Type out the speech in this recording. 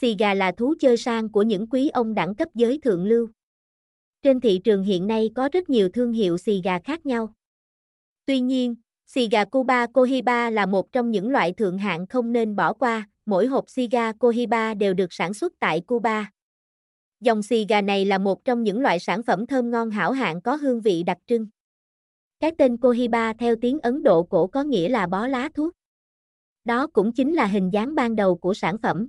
xì gà là thú chơi sang của những quý ông đẳng cấp giới thượng lưu. Trên thị trường hiện nay có rất nhiều thương hiệu xì gà khác nhau. Tuy nhiên, xì gà Cuba Cohiba là một trong những loại thượng hạng không nên bỏ qua, mỗi hộp xì gà Cohiba đều được sản xuất tại Cuba. Dòng xì gà này là một trong những loại sản phẩm thơm ngon hảo hạng có hương vị đặc trưng. Cái tên Cohiba theo tiếng Ấn Độ cổ có nghĩa là bó lá thuốc. Đó cũng chính là hình dáng ban đầu của sản phẩm.